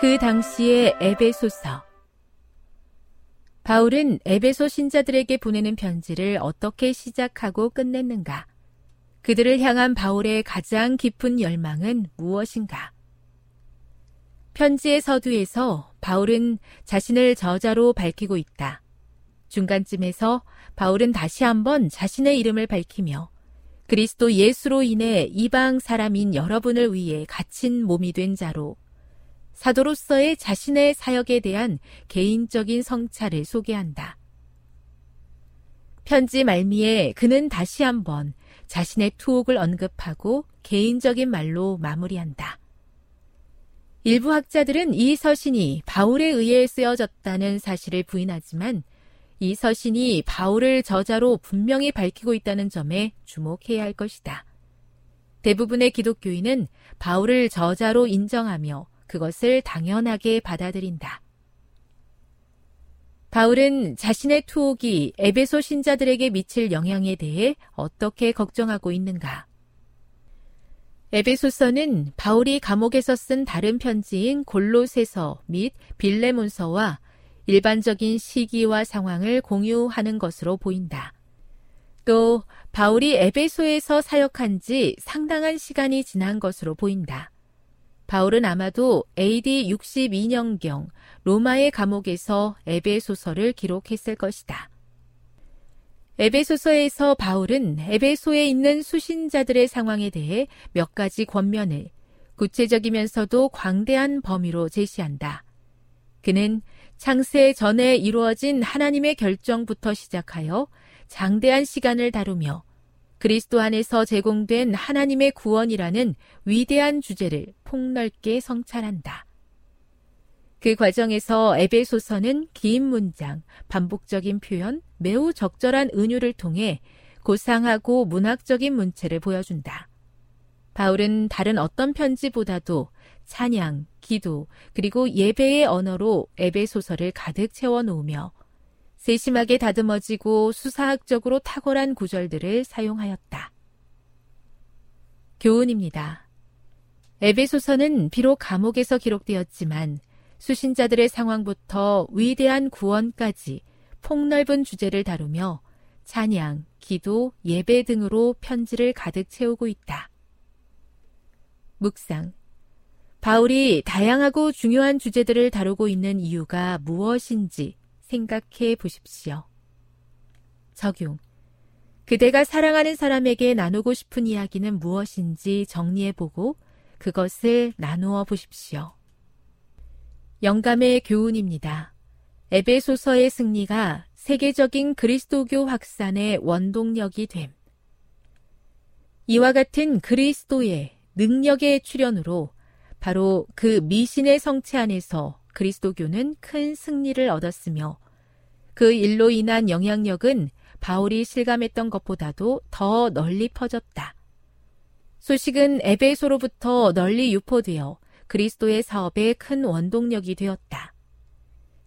그 당시의 에베소서 바울은 에베소 신자들에게 보내는 편지를 어떻게 시작하고 끝냈는가? 그들을 향한 바울의 가장 깊은 열망은 무엇인가? 편지의 서두에서 바울은 자신을 저자로 밝히고 있다. 중간쯤에서 바울은 다시 한번 자신의 이름을 밝히며 그리스도 예수로 인해 이방 사람인 여러분을 위해 갇힌 몸이 된 자로 사도로서의 자신의 사역에 대한 개인적인 성찰을 소개한다. 편지 말미에 그는 다시 한번 자신의 투옥을 언급하고 개인적인 말로 마무리한다. 일부 학자들은 이 서신이 바울에 의해 쓰여졌다는 사실을 부인하지만 이 서신이 바울을 저자로 분명히 밝히고 있다는 점에 주목해야 할 것이다. 대부분의 기독교인은 바울을 저자로 인정하며 그것을 당연하게 받아들인다. 바울은 자신의 투옥이 에베소 신자들에게 미칠 영향에 대해 어떻게 걱정하고 있는가? 에베소서는 바울이 감옥에서 쓴 다른 편지인 골로새서 및 빌레몬서와 일반적인 시기와 상황을 공유하는 것으로 보인다. 또 바울이 에베소에서 사역한 지 상당한 시간이 지난 것으로 보인다. 바울은 아마도 AD 62년경 로마의 감옥에서 에베소서를 기록했을 것이다. 에베소서에서 바울은 에베소에 있는 수신자들의 상황에 대해 몇 가지 권면을 구체적이면서도 광대한 범위로 제시한다. 그는 창세 전에 이루어진 하나님의 결정부터 시작하여 장대한 시간을 다루며 그리스도 안에서 제공된 하나님의 구원이라는 위대한 주제를 폭넓게 성찰한다. 그 과정에서 에베소서는 긴 문장, 반복적인 표현, 매우 적절한 은유를 통해 고상하고 문학적인 문체를 보여준다. 바울은 다른 어떤 편지보다도 찬양, 기도, 그리고 예배의 언어로 에베소서를 가득 채워 놓으며 세심하게 다듬어지고 수사학적으로 탁월한 구절들을 사용하였다. 교훈입니다. 에베소서는 비록 감옥에서 기록되었지만 수신자들의 상황부터 위대한 구원까지 폭넓은 주제를 다루며 찬양, 기도, 예배 등으로 편지를 가득 채우고 있다. 묵상. 바울이 다양하고 중요한 주제들을 다루고 있는 이유가 무엇인지 생각해 보십시오. 적용. 그대가 사랑하는 사람에게 나누고 싶은 이야기는 무엇인지 정리해 보고 그것을 나누어 보십시오. 영감의 교훈입니다. 에베소서의 승리가 세계적인 그리스도교 확산의 원동력이 됨. 이와 같은 그리스도의 능력의 출현으로 바로 그 미신의 성체 안에서 그리스도교는 큰 승리를 얻었으며 그 일로 인한 영향력은 바울이 실감했던 것보다도 더 널리 퍼졌다. 소식은 에베소로부터 널리 유포되어 그리스도의 사업에 큰 원동력이 되었다.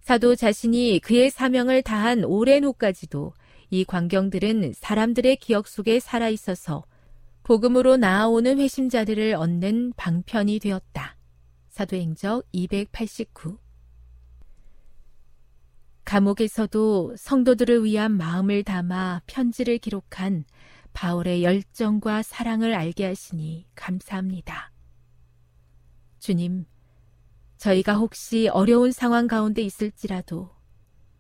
사도 자신이 그의 사명을 다한 오랜 후까지도 이 광경들은 사람들의 기억 속에 살아 있어서 복음으로 나아오는 회심자들을 얻는 방편이 되었다. 사도행적 289 감옥에서도 성도들을 위한 마음을 담아 편지를 기록한 바울의 열정과 사랑을 알게 하시니 감사합니다. 주님, 저희가 혹시 어려운 상황 가운데 있을지라도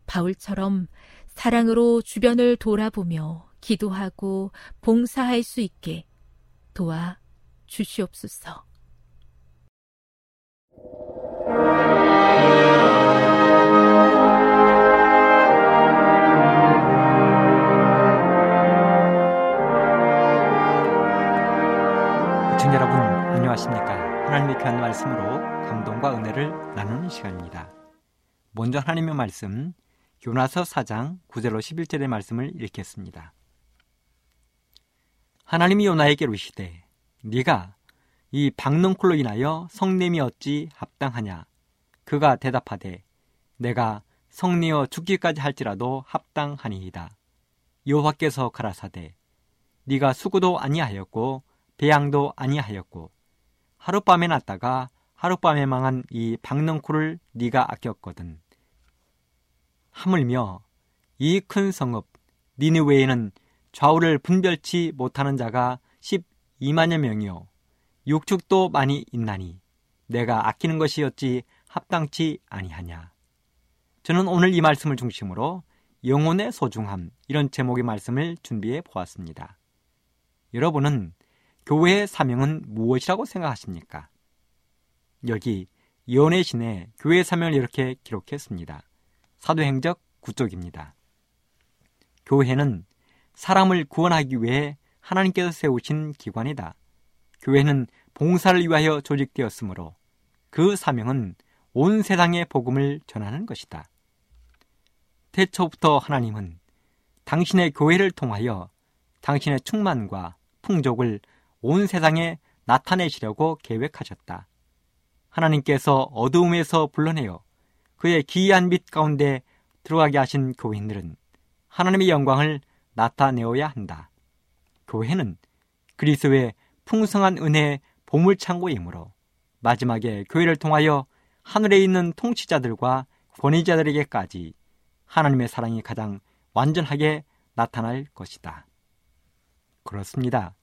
바울처럼 사랑으로 주변을 돌아보며 기도하고 봉사할 수 있게 도와 주시옵소서. 시청자 여러분 안녕하십니까? 하나님의 귀한 말씀으로 감동과 은혜를 나누는 시간입니다. 먼저 하나님의 말씀 요나서 4장 9절로 11절의 말씀을 읽겠습니다. 하나님이 요나에게 이르시되 네가 이 박농쿨로 인하여 성냄이 어찌 합당하냐? 그가 대답하되 내가 성내어 죽기까지 할지라도 합당하니이다. 여호와께서 가라사대 네가 수구도 아니하였고 배양도 아니하였고 하룻밤에 났다가 하룻밤에 망한 이 박능쿨을 네가 아꼈거든. 하물며 이 큰 성읍 니느웨에는 좌우를 분별치 못하는 자가 12만여 명이요 육축도 많이 있나니 내가 아끼는 것이었지 합당치 아니하냐. 저는 오늘 이 말씀을 중심으로 영혼의 소중함 이런 제목의 말씀을 준비해 보았습니다. 여러분은 교회의 사명은 무엇이라고 생각하십니까? 여기 연애 신에 교회 사명을 이렇게 기록했습니다. 사도행적 9쪽입니다. 교회는 사람을 구원하기 위해 하나님께서 세우신 기관이다. 교회는 봉사를 위하여 조직되었으므로 그 사명은 온 세상의 복음을 전하는 것이다. 태초부터 하나님은 당신의 교회를 통하여 당신의 충만과 풍족을 온 세상에 나타내시려고 계획하셨다. 하나님께서 어두움에서 불러내어 그의 기이한 빛 가운데 들어가게 하신 교인들은 하나님의 영광을 나타내어야 한다. 교회는 그리스도의 풍성한 은혜의 보물창고이므로 마지막에 교회를 통하여 하늘에 있는 통치자들과 권위자들에게까지 하나님의 사랑이 가장 완전하게 나타날 것이다. 그렇습니다.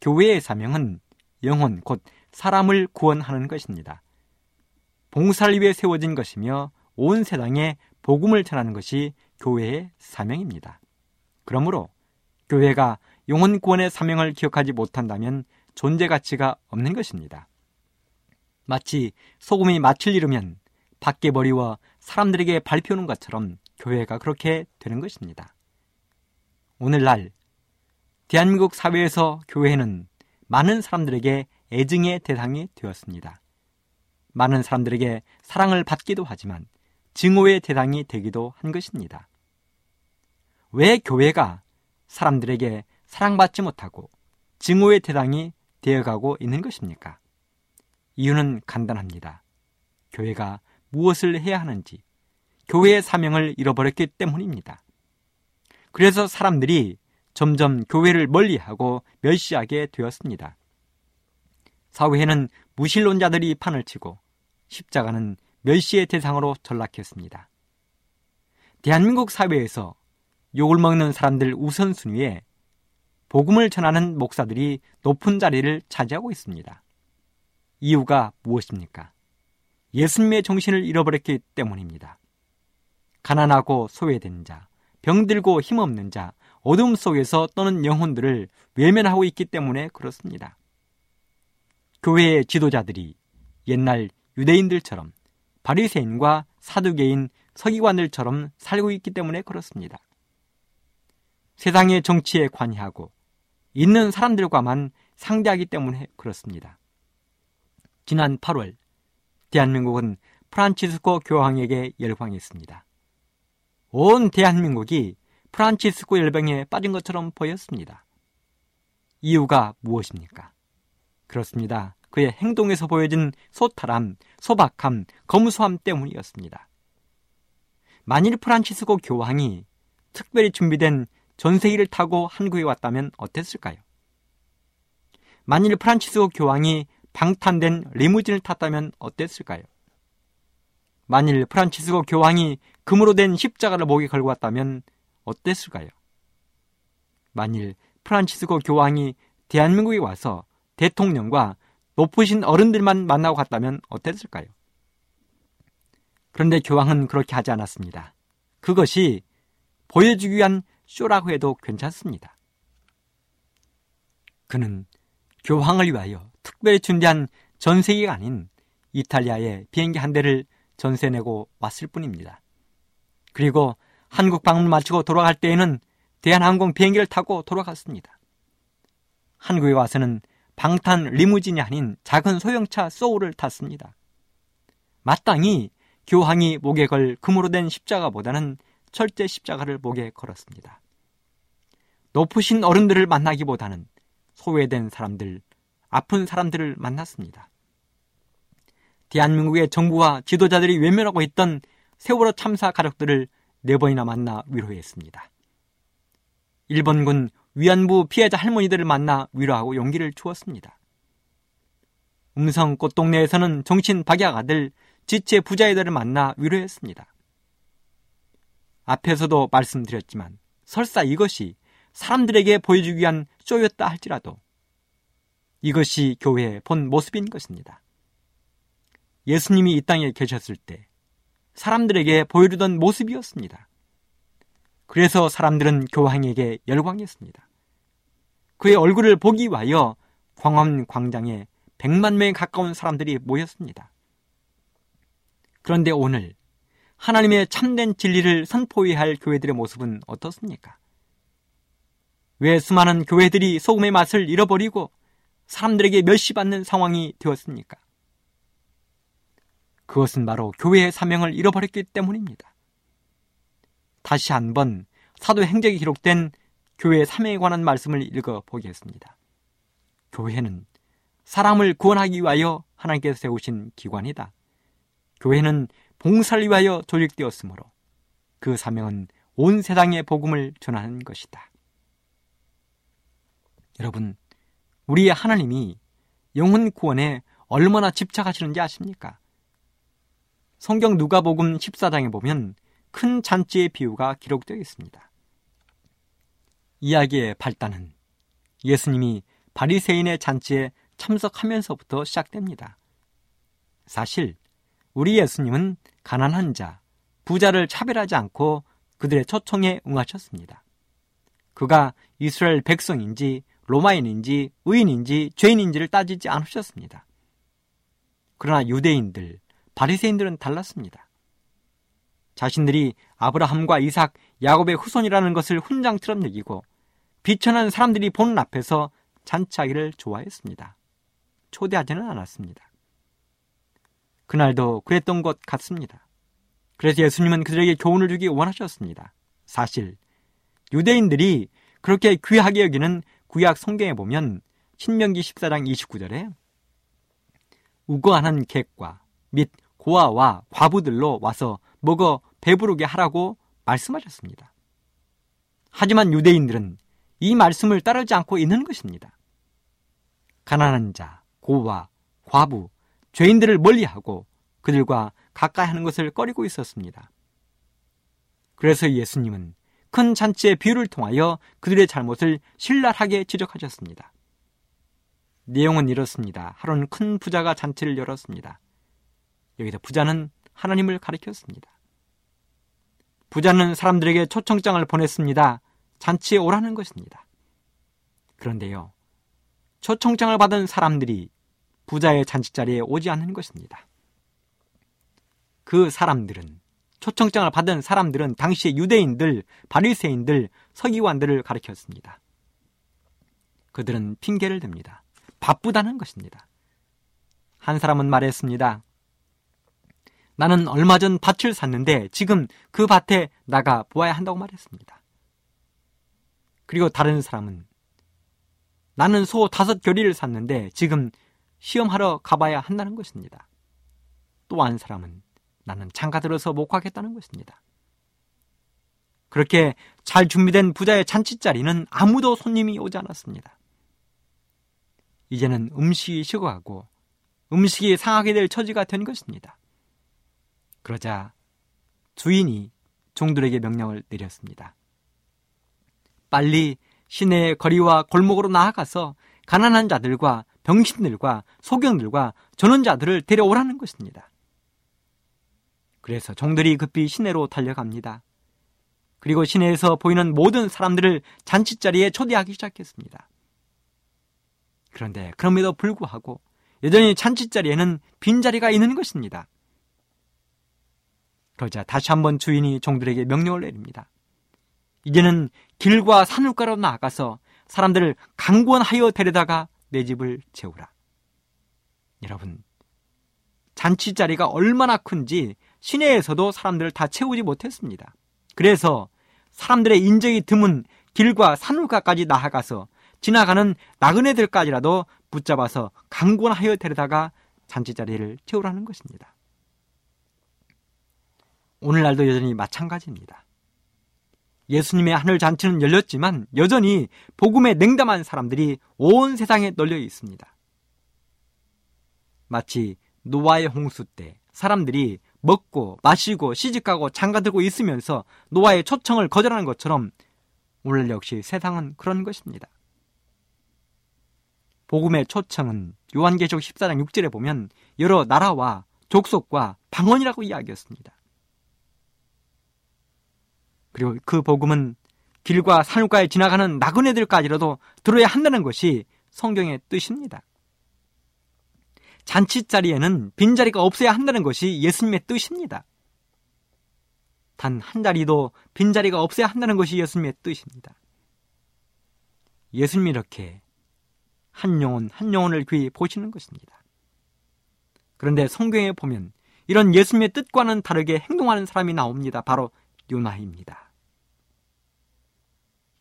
교회의 사명은 영혼 곧 사람을 구원하는 것입니다. 봉사를 위해 세워진 것이며 온 세상에 복음을 전하는 것이 교회의 사명입니다. 그러므로 교회가 영혼 구원의 사명을 기억하지 못한다면 존재 가치가 없는 것입니다. 마치 소금이 맛을 잃으면 밖에 버리워 사람들에게 발표하는 것처럼 교회가 그렇게 되는 것입니다. 오늘날 대한민국 사회에서 교회는 많은 사람들에게 애증의 대상이 되었습니다. 많은 사람들에게 사랑을 받기도 하지만 증오의 대상이 되기도 한 것입니다. 왜 교회가 사람들에게 사랑받지 못하고 증오의 대상이 되어가고 있는 것입니까? 이유는 간단합니다. 교회가 무엇을 해야 하는지, 교회의 사명을 잃어버렸기 때문입니다. 그래서 사람들이 점점 교회를 멀리하고 멸시하게 되었습니다. 사회에는 무신론자들이 판을 치고 십자가는 멸시의 대상으로 전락했습니다. 대한민국 사회에서 욕을 먹는 사람들 우선순위에 복음을 전하는 목사들이 높은 자리를 차지하고 있습니다. 이유가 무엇입니까? 예수님의 정신을 잃어버렸기 때문입니다. 가난하고 소외된 자, 병들고 힘없는 자, 어둠 속에서 떠는 영혼들을 외면하고 있기 때문에 그렇습니다. 교회의 지도자들이 옛날 유대인들처럼 바리새인과 사두개인 서기관들처럼 살고 있기 때문에 그렇습니다. 세상의 정치에 관여하고 있는 사람들과만 상대하기 때문에 그렇습니다. 지난 8월 대한민국은 프란치스코 교황에게 열광했습니다. 온 대한민국이 프란치스코 열병에 빠진 것처럼 보였습니다. 이유가 무엇입니까? 그렇습니다. 그의 행동에서 보여진 소탈함, 소박함, 거무소함 때문이었습니다. 만일 프란치스코 교황이 특별히 준비된 전세기를 타고 한국에 왔다면 어땠을까요? 만일 프란치스코 교황이 방탄된 리무진을 탔다면 어땠을까요? 만일 프란치스코 교황이 금으로 된 십자가를 목에 걸고 왔다면 어땠을까요? 만일 프란치스코 교황이 대한민국에 와서 대통령과 높으신 어른들만 만나고 갔다면 어땠을까요? 그런데 교황은 그렇게 하지 않았습니다. 그것이 보여주기 위한 쇼라고 해도 괜찮습니다. 그는 교황을 위하여 특별히 준비한 전세기가 아닌 이탈리아의 비행기 한 대를 전세 내고 왔을 뿐입니다. 그리고 한국 방문을 마치고 돌아갈 때에는 대한항공 비행기를 타고 돌아갔습니다. 한국에 와서는 방탄 리무진이 아닌 작은 소형차 소울을 탔습니다. 마땅히 교황이 목에 걸 금으로 된 십자가보다는 철제 십자가를 목에 걸었습니다. 높으신 어른들을 만나기보다는 소외된 사람들, 아픈 사람들을 만났습니다. 대한민국의 정부와 지도자들이 외면하고 있던 세월호 참사 가족들을 네 번이나 만나 위로했습니다. 일본군 위안부 피해자 할머니들을 만나 위로하고 용기를 주었습니다. 음성 꽃동네에서는 정신 박약 아들 지체 부자애들을 만나 위로했습니다. 앞에서도 말씀드렸지만 설사 이것이 사람들에게 보여주기 위한 쇼였다 할지라도 이것이 교회의 본 모습인 것입니다. 예수님이 이 땅에 계셨을 때 사람들에게 보여주던 모습이었습니다. 그래서 사람들은 교황에게 열광했습니다. 그의 얼굴을 보기 위하여 광화문 광장에 100만 명에 가까운 사람들이 모였습니다. 그런데 오늘 하나님의 참된 진리를 선포해야 할 교회들의 모습은 어떻습니까? 왜 수많은 교회들이 소금의 맛을 잃어버리고 사람들에게 멸시받는 상황이 되었습니까? 그것은 바로 교회의 사명을 잃어버렸기 때문입니다. 다시 한번 사도 행적이 기록된 교회의 사명에 관한 말씀을 읽어 보겠습니다. 교회는 사람을 구원하기 위하여 하나님께서 세우신 기관이다. 교회는 봉사를 위하여 조직되었으므로 그 사명은 온 세상에 복음을 전하는 것이다. 여러분, 우리의 하나님이 영혼 구원에 얼마나 집착하시는지 아십니까? 성경 누가복음 14장에 보면 큰 잔치의 비유가 기록되어 있습니다. 이야기의 발단은 예수님이 바리새인의 잔치에 참석하면서부터 시작됩니다. 사실 우리 예수님은 가난한 자, 부자를 차별하지 않고 그들의 초청에 응하셨습니다. 그가 이스라엘 백성인지 로마인인지 의인인지 죄인인지를 따지지 않으셨습니다. 그러나 유대인들, 바리새인들은 달랐습니다. 자신들이 아브라함과 이삭, 야곱의 후손이라는 것을 훈장처럼 여기고 비천한 사람들이 보는 앞에서 잔치하기를 좋아했습니다. 초대하지는 않았습니다. 그날도 그랬던 것 같습니다. 그래서 예수님은 그들에게 교훈을 주기 원하셨습니다. 사실 유대인들이 그렇게 귀하게 여기는 구약 성경에 보면 신명기 14장 29절에 우거하는 객과 및 고아와 과부들로 와서 먹어 배부르게 하라고 말씀하셨습니다. 하지만 유대인들은 이 말씀을 따르지 않고 있는 것입니다. 가난한 자, 고아, 과부, 죄인들을 멀리하고 그들과 가까이 하는 것을 꺼리고 있었습니다. 그래서 예수님은 큰 잔치의 비유를 통하여 그들의 잘못을 신랄하게 지적하셨습니다. 내용은 이렇습니다. 하루는 큰 부자가 잔치를 열었습니다. 여기서 부자는 하나님을 가리켰습니다. 부자는 사람들에게 초청장을 보냈습니다. 잔치에 오라는 것입니다. 그런데요, 초청장을 받은 사람들이 부자의 잔치자리에 오지 않는 것입니다. 그 사람들은 초청장을 받은 사람들은 당시의 유대인들, 바리새인들, 서기관들을 가리켰습니다. 그들은 핑계를 댑니다. 바쁘다는 것입니다. 한 사람은 말했습니다. 나는 얼마 전 밭을 샀는데 지금 그 밭에 나가 보아야 한다고 말했습니다. 그리고 다른 사람은 나는 소 다섯 결의를 샀는데 지금 시험하러 가봐야 한다는 것입니다. 또 한 사람은 나는 장가 들어서 못 가겠다는 것입니다. 그렇게 잘 준비된 부자의 잔치자리는 아무도 손님이 오지 않았습니다. 이제는 음식이 식어가고 음식이 상하게 될 처지가 된 것입니다. 그러자 주인이 종들에게 명령을 내렸습니다. 빨리 시내의 거리와 골목으로 나아가서 가난한 자들과 병신들과 소경들과 전원자들을 데려오라는 것입니다. 그래서 종들이 급히 시내로 달려갑니다. 그리고 시내에서 보이는 모든 사람들을 잔치자리에 초대하기 시작했습니다. 그런데 그럼에도 불구하고 여전히 잔치자리에는 빈자리가 있는 것입니다. 그러자 다시 한번 주인이 종들에게 명령을 내립니다. 이제는 길과 산울가로 나아가서 사람들을 강권하여 데려다가 내 집을 채우라. 여러분, 잔치 자리가 얼마나 큰지 시내에서도 사람들을 다 채우지 못했습니다. 그래서 사람들의 인적이 드문 길과 산울가까지 나아가서 지나가는 나그네들까지라도 붙잡아서 강권하여 데려다가 잔치 자리를 채우라는 것입니다. 오늘날도 여전히 마찬가지입니다. 예수님의 하늘 잔치는 열렸지만 여전히 복음에 냉담한 사람들이 온 세상에 널려 있습니다. 마치 노아의 홍수 때 사람들이 먹고 마시고 시집가고 장가들고 있으면서 노아의 초청을 거절하는 것처럼 오늘 역시 세상은 그런 것입니다. 복음의 초청은 요한계시록 14장 6절에 보면 여러 나라와 족속과 방언이라고 이야기했습니다. 그리고 그 복음은 길과 산울가에 지나가는 나그네들까지라도 들어야 한다는 것이 성경의 뜻입니다. 잔치 자리에는 빈자리가 없어야 한다는 것이 예수님의 뜻입니다. 단 한 자리도 빈자리가 없어야 한다는 것이 예수님의 뜻입니다. 예수님이 이렇게 한 영혼, 한 영혼을 귀히 보시는 것입니다. 그런데 성경에 보면 이런 예수님의 뜻과는 다르게 행동하는 사람이 나옵니다. 바로 요나입니다.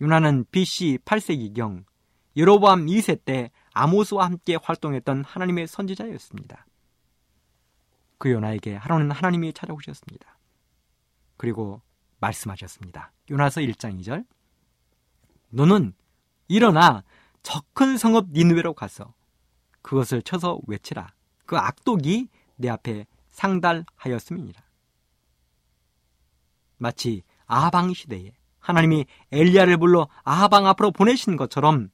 유나는 BC 8세기경 여로보암 2세 때 아모스와 함께 활동했던 하나님의 선지자였습니다. 그 요나에게 하루는 하나님이 찾아오셨습니다. 그리고 말씀하셨습니다. 요나서 1장 2절 너는 일어나 저 큰 성읍 니누웨로 가서 그것을 쳐서 외치라. 그 악독이 내 앞에 상달하였음이니라. 마치 아방 시대에 하나님이 엘리야를 불러 아하방 앞으로 보내신 것처럼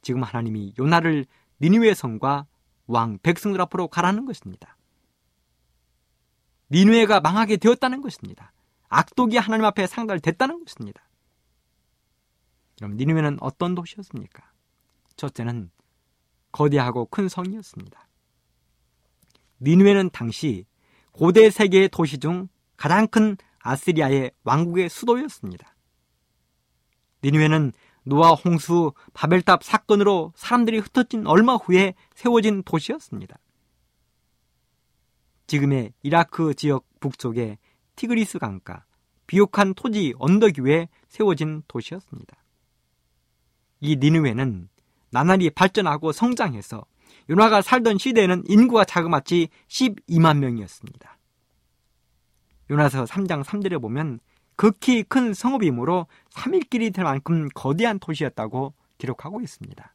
지금 하나님이 요나를 니누의 성과 왕 백성들 앞으로 가라는 것입니다. 니누에가 망하게 되었다는 것입니다. 악독이 하나님 앞에 상달됐다는 것입니다. 그럼 니누에는 어떤 도시였습니까? 첫째는 거대하고 큰 성이었습니다. 니누에는 당시 고대 세계의 도시 중 가장 큰 아시리아의 왕국의 수도였습니다. 니누에는 노아 홍수 바벨탑 사건으로 사람들이 흩어진 얼마 후에 세워진 도시였습니다. 지금의 이라크 지역 북쪽의 티그리스 강가, 비옥한 토지 언덕 위에 세워진 도시였습니다. 이 니누에는 나날이 발전하고 성장해서 요나가 살던 시대에는 인구가 자그마치 12만 명이었습니다. 요나서 3장 3절에 보면 극히 큰 성읍이므로 3일길이 될 만큼 거대한 도시였다고 기록하고 있습니다.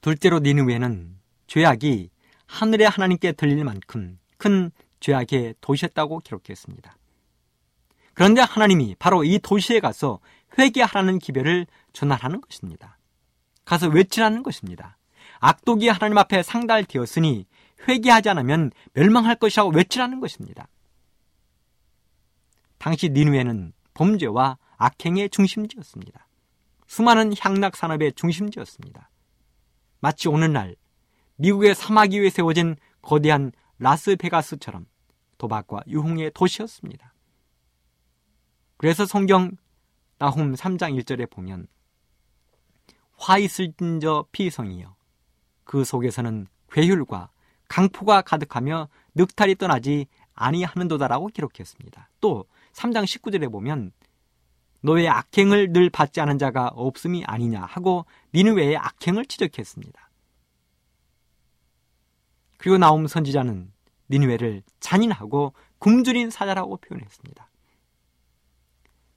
둘째로 니누웨는 죄악이 하늘의 하나님께 들릴 만큼 큰 죄악의 도시였다고 기록했습니다. 그런데 하나님이 바로 이 도시에 가서 회개하라는 기별을 전하라는 것입니다. 가서 외치라는 것입니다. 악독이 하나님 앞에 상달되었으니 회개하지 않으면 멸망할 것이라고 외치라는 것입니다. 당시 니누에는 범죄와 악행의 중심지였습니다. 수많은 향락 산업의 중심지였습니다. 마치 오늘날 미국의 사막 위에 세워진 거대한 라스베가스처럼 도박과 유흥의 도시였습니다. 그래서 성경 나훔 3장 1절에 보면 화 있을 저 피성이여 그 속에서는 괴율과 강포가 가득하며 늑탈이 떠나지 아니하는도다라고 기록했습니다. 또 3장 19절에 보면 너의 악행을 늘 받지 않은 자가 없음이 아니냐 하고 니느웨의 악행을 지적했습니다. 그리고 나옴 선지자는 니느웨를 잔인하고 굶주린 사자라고 표현했습니다.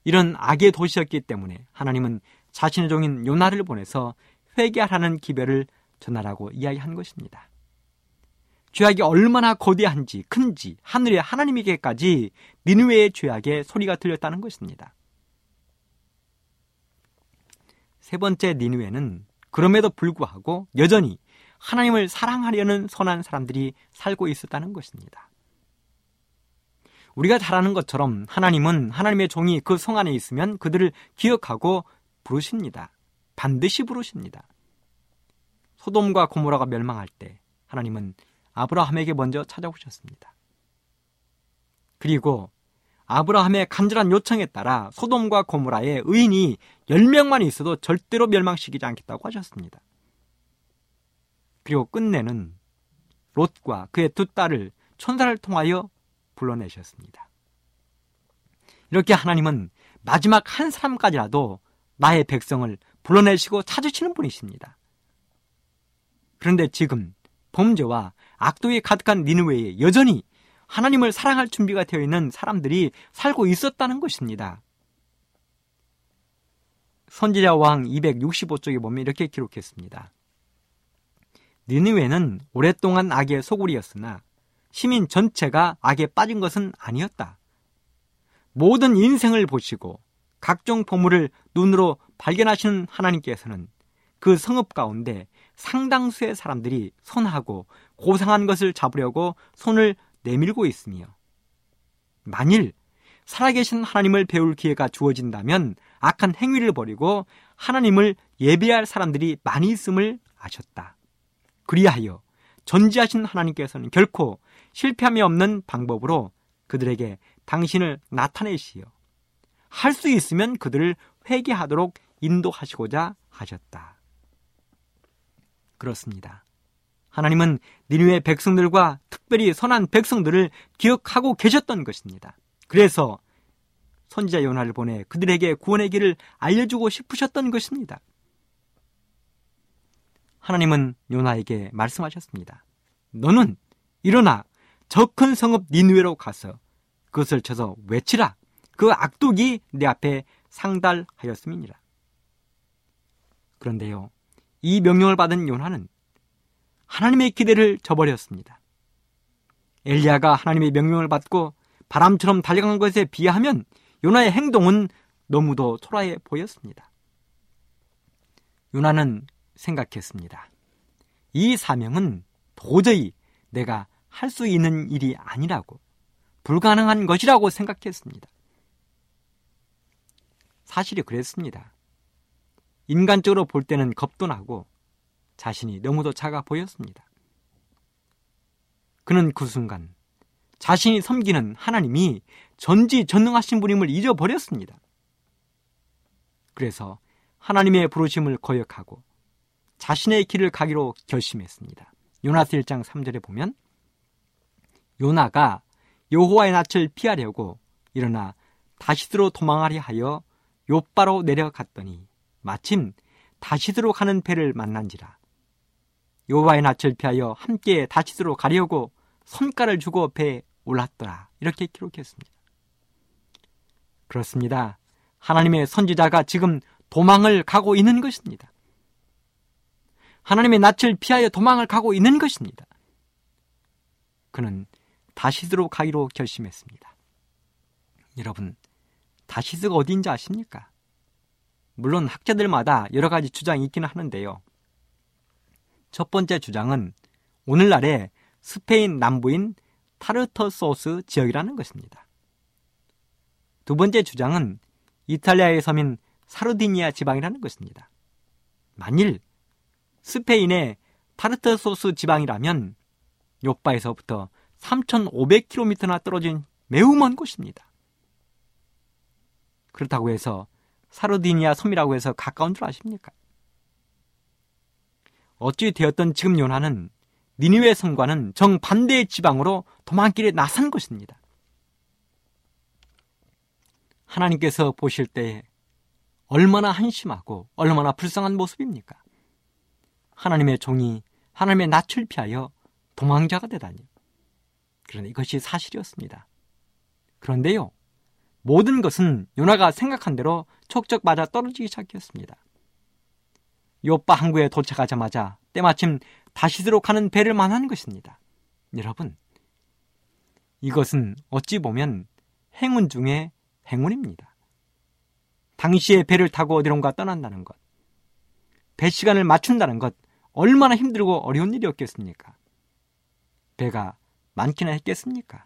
이런 악의 도시였기 때문에 하나님은 자신의 종인 요나를 보내서 회개하라는 기별을 전하라고 이야기한 것입니다. 죄악이 얼마나 거대한지 큰지 하늘의 하나님에게까지 니누웨의 죄악의 소리가 들렸다는 것입니다. 세 번째 니누웨는 그럼에도 불구하고 여전히 하나님을 사랑하려는 선한 사람들이 살고 있었다는 것입니다. 우리가 잘 아는 것처럼 하나님은 하나님의 종이 그 성 안에 있으면 그들을 기억하고 부르십니다. 반드시 부르십니다. 소돔과 고모라가 멸망할 때 하나님은 아브라함에게 먼저 찾아오셨습니다. 그리고 아브라함의 간절한 요청에 따라 소돔과 고모라의 의인이 10명만 있어도 절대로 멸망시키지 않겠다고 하셨습니다. 그리고 끝내는 롯과 그의 두 딸을 천사를 통하여 불러내셨습니다. 이렇게 하나님은 마지막 한 사람까지라도 나의 백성을 불러내시고 찾으시는 분이십니다. 그런데 지금 범죄와 악독이 가득한 니느웨에 여전히 하나님을 사랑할 준비가 되어 있는 사람들이 살고 있었다는 것입니다. 선지자 왕 265쪽에 보면 이렇게 기록했습니다. 니느웨는 오랫동안 악의 소굴이었으나 시민 전체가 악에 빠진 것은 아니었다. 모든 인생을 보시고 각종 보물을 눈으로 발견하시는 하나님께서는 그 성읍 가운데 상당수의 사람들이 선하고 고상한 것을 잡으려고 손을 내밀고 있으며 만일 살아계신 하나님을 배울 기회가 주어진다면 악한 행위를 버리고 하나님을 예배할 사람들이 많이 있음을 아셨다. 그리하여 전지하신 하나님께서는 결코 실패함이 없는 방법으로 그들에게 당신을 나타내시어 할 수 있으면 그들을 회개하도록 인도하시고자 하셨다. 그렇습니다. 하나님은 니누의 백성들과 특별히 선한 백성들을 기억하고 계셨던 것입니다. 그래서 선지자 요나를 보내 그들에게 구원의 길을 알려주고 싶으셨던 것입니다. 하나님은 요나에게 말씀하셨습니다. 너는 일어나 저 큰 성읍 니누에로 가서 그것을 쳐서 외치라. 그 악독이 내 앞에 상달하였음이니라. 그런데요, 이 명령을 받은 요나는 하나님의 기대를 저버렸습니다. 엘리야가 하나님의 명령을 받고 바람처럼 달려간 것에 비하면 요나의 행동은 너무도 초라해 보였습니다. 요나는 생각했습니다. 이 사명은 도저히 내가 할 수 있는 일이 아니라고, 불가능한 것이라고 생각했습니다. 사실이 그랬습니다. 인간적으로 볼 때는 겁도 나고 자신이 너무도 작아 보였습니다. 그는 그 순간 자신이 섬기는 하나님이 전지전능하신 분임을 잊어버렸습니다. 그래서 하나님의 부르심을 거역하고 자신의 길을 가기로 결심했습니다. 요나스 1장 3절에 보면 요나가 여호와의 낯을 피하려고 일어나 다시스로 도망하려 하여 요바로 내려갔더니 마침 다시스로 가는 배를 만난지라. 여호와의 낯을 피하여 함께 다시스로 가려고 손가락을 주고 배에 올랐더라. 이렇게 기록했습니다. 그렇습니다. 하나님의 선지자가 지금 도망을 가고 있는 것입니다. 하나님의 낯을 피하여 도망을 가고 있는 것입니다. 그는 다시스로 가기로 결심했습니다. 여러분, 다시스가 어디인지 아십니까? 물론 학자들마다 여러 가지 주장이 있기는 하는데요. 첫 번째 주장은 오늘날의 스페인 남부인 타르터소스 지역이라는 것입니다. 두 번째 주장은 이탈리아의 섬인 사르디니아 지방이라는 것입니다. 만일 스페인의 타르터소스 지방이라면 요바에서부터 3,500km나 떨어진 매우 먼 곳입니다. 그렇다고 해서 사르디니아 섬이라고 해서 가까운 줄 아십니까? 어찌 되었던 지금 요나는 니니웨 성과는 정반대의 지방으로 도망길에 나선 것입니다. 하나님께서 보실 때에 얼마나 한심하고 얼마나 불쌍한 모습입니까? 하나님의 종이 하나님의 낯을 피하여 도망자가 되다니. 그런데 이것이 사실이었습니다. 그런데요, 모든 것은 요나가 생각한 대로 촉적 맞아 떨어지기 시작했습니다. 요빠 항구에 도착하자마자 때마침 다시스로 가는 배를 만난 것입니다. 여러분, 이것은 어찌 보면 행운 중에 행운입니다. 당시에 배를 타고 어디론가 떠난다는 것, 배 시간을 맞춘다는 것, 얼마나 힘들고 어려운 일이었겠습니까? 배가 많기나 했겠습니까?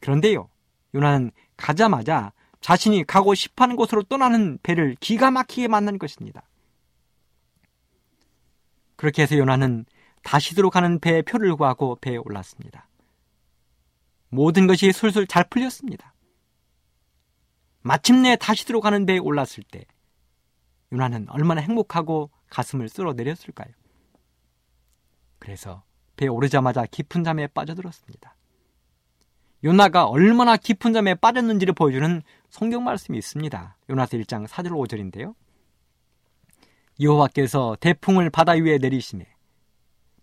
그런데요, 요나는 가자마자 자신이 가고 싶어 하는 곳으로 떠나는 배를 기가 막히게 만난 것입니다. 그렇게 해서 요나는 다시도록 가는 배의 표를 구하고 배에 올랐습니다. 모든 것이 술술 잘 풀렸습니다. 마침내 다시도록 가는 배에 올랐을 때 요나는 얼마나 행복하고 가슴을 쓸어내렸을까요? 그래서 배에 오르자마자 깊은 잠에 빠져들었습니다. 요나가 얼마나 깊은 잠에 빠졌는지를 보여주는 성경 말씀이 있습니다. 요나서 1장 4절 5절인데요. 여호와께서 대풍을 바다 위에 내리시네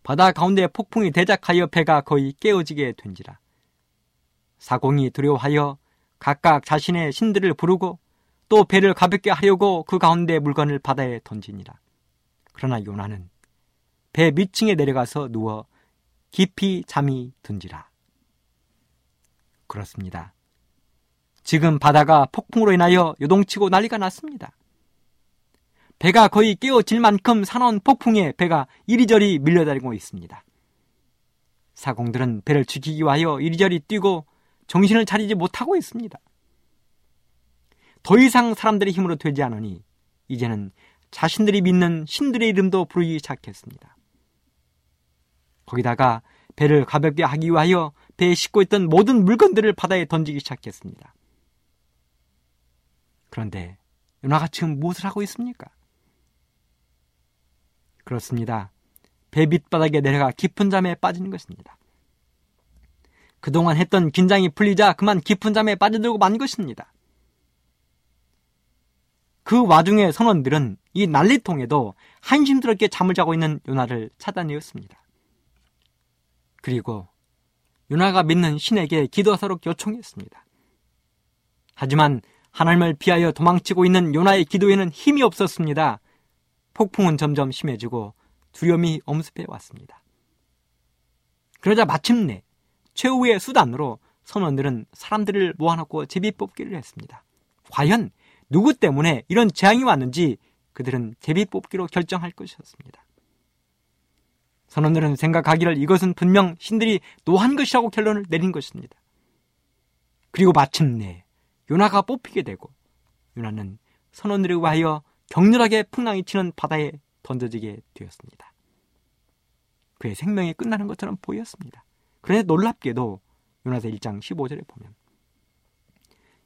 바다 가운데 폭풍이 대작하여 배가 거의 깨어지게 된지라 사공이 두려워하여 각각 자신의 신들을 부르고 또 배를 가볍게 하려고 그 가운데 물건을 바다에 던지니라 그러나 요나는 배 밑층에 내려가서 누워 깊이 잠이 든지라 그렇습니다. 지금 바다가 폭풍으로 인하여 요동치고 난리가 났습니다. 배가 거의 깨어질 만큼 사나운 폭풍에 배가 이리저리 밀려다니고 있습니다. 사공들은 배를 죽이기 위하여 이리저리 뛰고 정신을 차리지 못하고 있습니다. 더 이상 사람들의 힘으로 되지 않으니 이제는 자신들이 믿는 신들의 이름도 부르기 시작했습니다. 거기다가 배를 가볍게 하기 위하여 배에 싣고 있던 모든 물건들을 바다에 던지기 시작했습니다. 그런데 요나가 지금 무엇을 하고 있습니까? 그렇습니다. 배 밑바닥에 내려가 깊은 잠에 빠지는 것입니다. 그동안 했던 긴장이 풀리자 그만 깊은 잠에 빠져들고 만 것입니다. 그 와중에 선원들은 이 난리통에도 한심스럽게 잠을 자고 있는 요나를 찾아내었습니다. 그리고 요나가 믿는 신에게 기도하도록 요청했습니다. 하지만 하나님을 피하여 도망치고 있는 요나의 기도에는 힘이 없었습니다. 폭풍은 점점 심해지고 두려움이 엄습해 왔습니다. 그러자 마침내 최후의 수단으로 선원들은 사람들을 모아놓고 제비 뽑기를 했습니다. 과연 누구 때문에 이런 재앙이 왔는지 그들은 제비 뽑기로 결정할 것이었습니다. 선원들은 생각하기를 이것은 분명 신들이 노한 것이라고 결론을 내린 것입니다. 그리고 마침내 요나가 뽑히게 되고 요나는 선원들에 의하여 격렬하게 풍랑이 치는 바다에 던져지게 되었습니다. 그의 생명이 끝나는 것처럼 보였습니다. 그런데 놀랍게도 요나서 1장 15절에 보면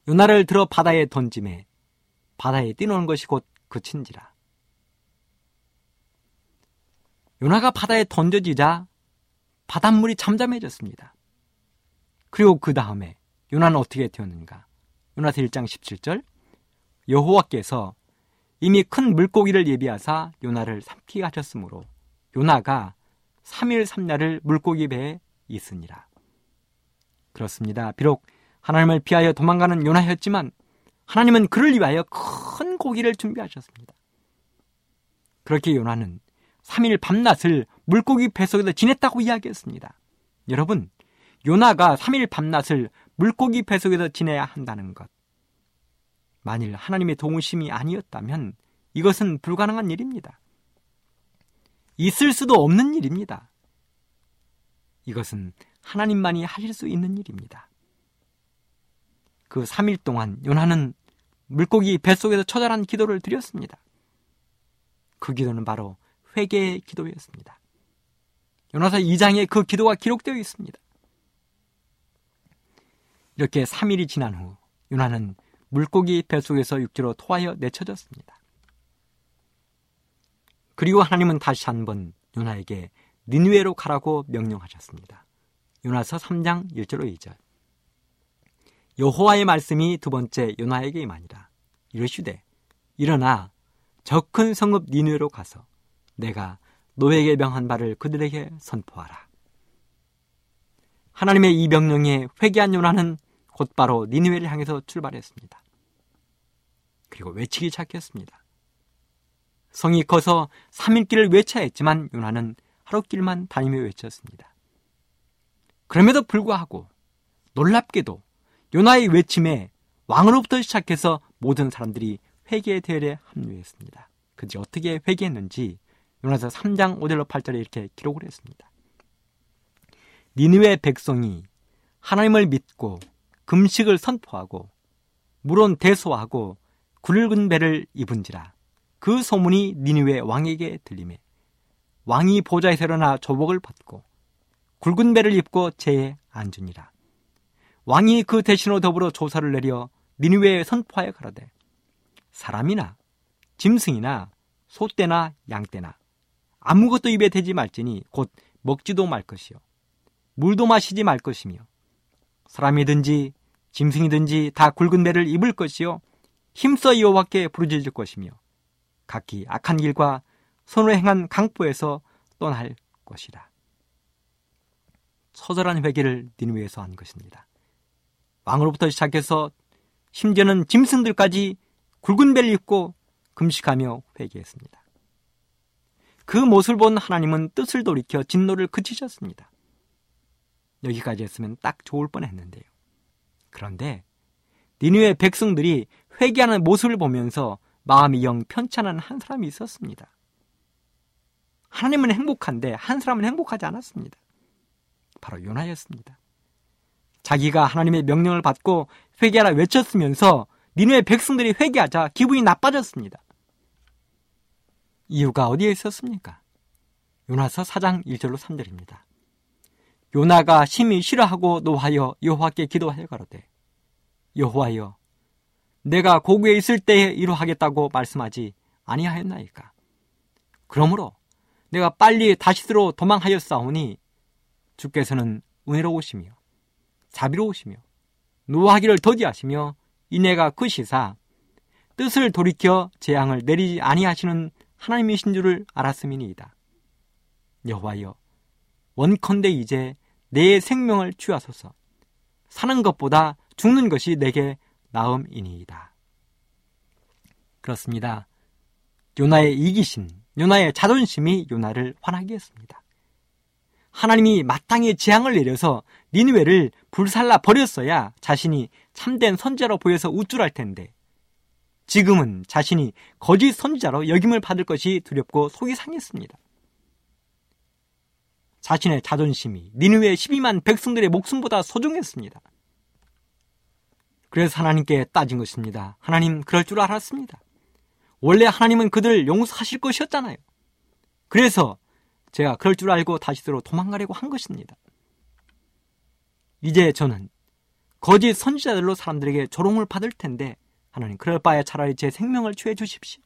요나를 들어 바다에 던지매 바다의 뛰노는 것이 곧 그친지라. 요나가 바다에 던져지자 바닷물이 잠잠해졌습니다. 그리고 그 다음에 요나는 어떻게 되었는가? 요나서 1장 17절 여호와께서 이미 큰 물고기를 예비하사 요나를 삼키게 하셨으므로 요나가 3일 3날을 물고기 배에 있으니라. 그렇습니다. 비록 하나님을 피하여 도망가는 요나였지만 하나님은 그를 위하여 큰 고기를 준비하셨습니다. 그렇게 요나는 3일 밤낮을 물고기 뱃속에서 지냈다고 이야기했습니다. 여러분, 요나가 3일 밤낮을 물고기 뱃속에서 지내야 한다는 것. 만일 하나님의 도우심이 아니었다면 이것은 불가능한 일입니다. 있을 수도 없는 일입니다. 이것은 하나님만이 하실 수 있는 일입니다. 그 3일 동안 요나는 물고기 뱃속에서 처절한 기도를 드렸습니다. 그 기도는 바로 회개의 기도였습니다. 요나서 2장에 그 기도가 기록되어 있습니다. 이렇게 3일이 지난 후 요나는 물고기 뱃속에서 육지로 토하여 내쳐졌습니다. 그리고 하나님은 다시 한번 요나에게 니누에로 가라고 명령하셨습니다. 요나서 3장 1절로 2절. 여호와의 말씀이 두 번째 요나에게 임하니라. 이르시되 일어나 저 큰 성읍 니누에로 가서 내가 노에게 명한 바를 그들에게 선포하라. 하나님의 이 명령에 회개한 요나는 곧바로 니누에를 향해서 출발했습니다. 그리고 외치기 시작했습니다. 성이 커서 3일길을 외쳐야 했지만 요나는 하루길만 다니며 외쳤습니다. 그럼에도 불구하고 놀랍게도 요나의 외침에 왕으로부터 시작해서 모든 사람들이 회개의 대열에 합류했습니다. 그들이 어떻게 회개했는지 요나서 3장 5절로 8절에 이렇게 기록을 했습니다. 니느웨 백성이 하나님을 믿고 금식을 선포하고 물론 대소하고 굵은 배를 입은지라 그 소문이 니느웨 왕에게 들림에 왕이 보좌에서 일어나 조복을 벗고 굵은 배를 입고 제에 앉으니라. 왕이 그 대신으로 더불어 조사를 내려 니느웨에 선포하여 가라되 사람이나 짐승이나 소떼나 양떼나 아무것도 입에 대지 말지니 곧 먹지도 말 것이요. 물도 마시지 말 것이며 사람이든지 짐승이든지 다 굵은 배를 입을 것이요 힘써 여호와께 부르짖을 것이며 각기 악한 길과 손으로 행한 강포에서 떠날 것이라. 처절한 회개를 니누에서 한 것입니다. 왕으로부터 시작해서 심지어는 짐승들까지 굵은 배를 입고 금식하며 회개했습니다. 그 모습을 본 하나님은 뜻을 돌이켜 진노를 그치셨습니다. 여기까지 했으면 딱 좋을 뻔했는데요. 그런데 니누의 백성들이 회개하는 모습을 보면서 마음이 영 편찮은 한 사람이 있었습니다. 하나님은 행복한데 한 사람은 행복하지 않았습니다. 바로 요나였습니다. 자기가 하나님의 명령을 받고 회개하라 외쳤으면서 니누의 백성들이 회개하자 기분이 나빠졌습니다. 이유가 어디에 있었습니까? 요나서 4장 1절로 3절입니다. 요나가 심히 싫어하고 노하여 여호와께 기도하여 가로되 여호와여 내가 고구에 있을 때에 이루하겠다고 말씀하지 아니하였나이까 그러므로 내가 빨리 다시스로 도망하였사오니 주께서는 은혜로우시며 자비로우시며 노하기를 더디하시며 이내가 그 시사 뜻을 돌이켜 재앙을 내리지 아니하시는 하나님이신 줄을 알았음이니이다. 여호와여 원컨대 이제 내 생명을 취하소서. 사는 것보다 죽는 것이 내게 나음이니이다. 그렇습니다. 요나의 이기심, 요나의 자존심이 요나를 화나게 했습니다. 하나님이 마땅히 재앙을 내려서 니누웨를 불살라 버렸어야 자신이 참된 선지자로 보여서 우쭐할 텐데 지금은 자신이 거짓 선지자로 역임을 받을 것이 두렵고 속이 상했습니다. 자신의 자존심이 니누의 12만 백성들의 목숨보다 소중했습니다. 그래서 하나님께 따진 것입니다. 하나님 그럴 줄 알았습니다. 원래 하나님은 그들 용서하실 것이었잖아요. 그래서 제가 그럴 줄 알고 다시스로 도망가려고 한 것입니다. 이제 저는 거짓 선지자들로 사람들에게 조롱을 받을 텐데 하나님 그럴 바에 차라리 제 생명을 취해 주십시오.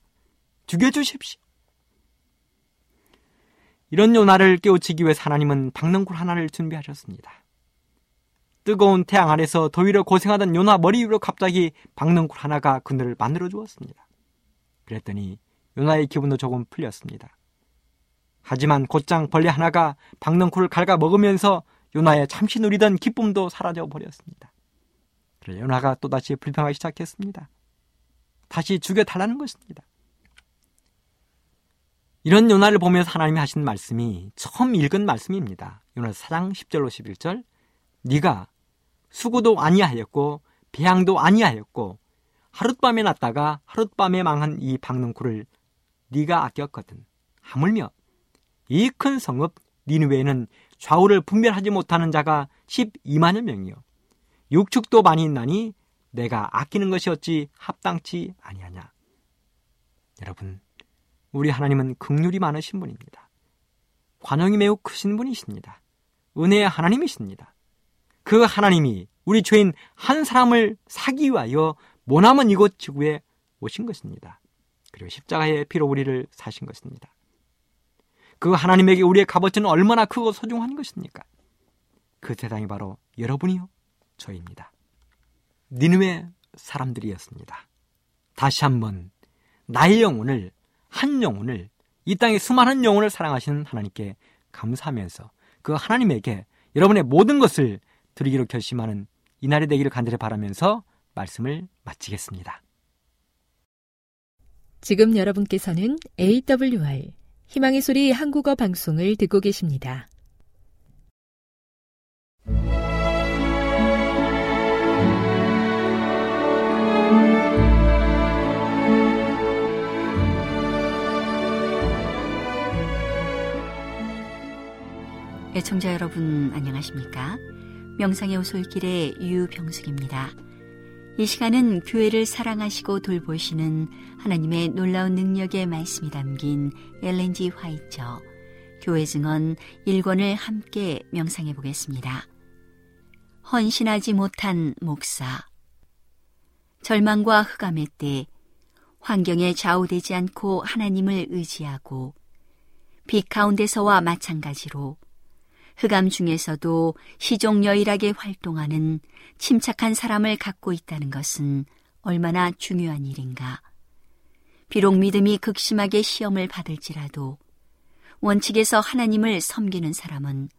죽여 주십시오. 이런 요나를 깨우치기 위해 하나님은 박능굴 하나를 준비하셨습니다. 뜨거운 태양 아래서 더위로 고생하던 요나 머리 위로 갑자기 박능굴 하나가 그늘을 만들어 주었습니다. 그랬더니 요나의 기분도 조금 풀렸습니다. 하지만 곧장 벌레 하나가 박능굴을 갉아 먹으면서 요나의 잠시 누리던 기쁨도 사라져 버렸습니다. 그래 요나가 또다시 불평하기 시작했습니다. 다시 죽여달라는 것입니다. 이런 요나를 보면서 하나님이 하신 말씀이 처음 읽은 말씀입니다. 요나 4장 10절로 11절 네가 수고도 아니하였고 배양도 아니하였고 하룻밤에 났다가 하룻밤에 망한 이 박농쿨을 네가 아꼈거든. 하물며 이 큰 성읍 니누웨에는 좌우를 분별하지 못하는 자가 12만여 명이요. 육축도 많이 있나니 내가 아끼는 것이 어찌 합당치 아니하냐. 여러분, 우리 하나님은 극률이 많으신 분입니다. 관용이 매우 크신 분이십니다. 은혜의 하나님이십니다. 그 하나님이 우리 죄인 한 사람을 사기 위하여 모나먼 이곳 지구에 오신 것입니다. 그리고 십자가의 피로 우리를 사신 것입니다. 그 하나님에게 우리의 값어치는 얼마나 크고 소중한 것입니까? 그 대상이 바로 여러분이요, 저입니다. 니누의 사람들이었습니다. 다시 한번 나의 영혼을 한 영혼을 이 땅의 수많은 영혼을 사랑하시는 하나님께 감사하면서 그 하나님에게 여러분의 모든 것을 드리기로 결심하는 이날이 되기를 간절히 바라면서 말씀을 마치겠습니다. 지금 여러분께서는 AWR 희망의 소리 한국어 방송을 듣고 계십니다. 애청자 여러분 안녕하십니까? 명상의 오솔길의 유병숙입니다. 이 시간은 교회를 사랑하시고 돌보시는 하나님의 놀라운 능력의 말씀이 담긴 엘렌지 화이처 교회 증언 1권을 함께 명상해 보겠습니다. 헌신하지 못한 목사 절망과 흑암의 때 환경에 좌우되지 않고 하나님을 의지하고 빛 가운데서와 마찬가지로 흑암 중에서도 시종여일하게 활동하는 침착한 사람을 갖고 있다는 것은 얼마나 중요한 일인가. 비록 믿음이 극심하게 시험을 받을지라도 원칙에서 하나님을 섬기는 사람은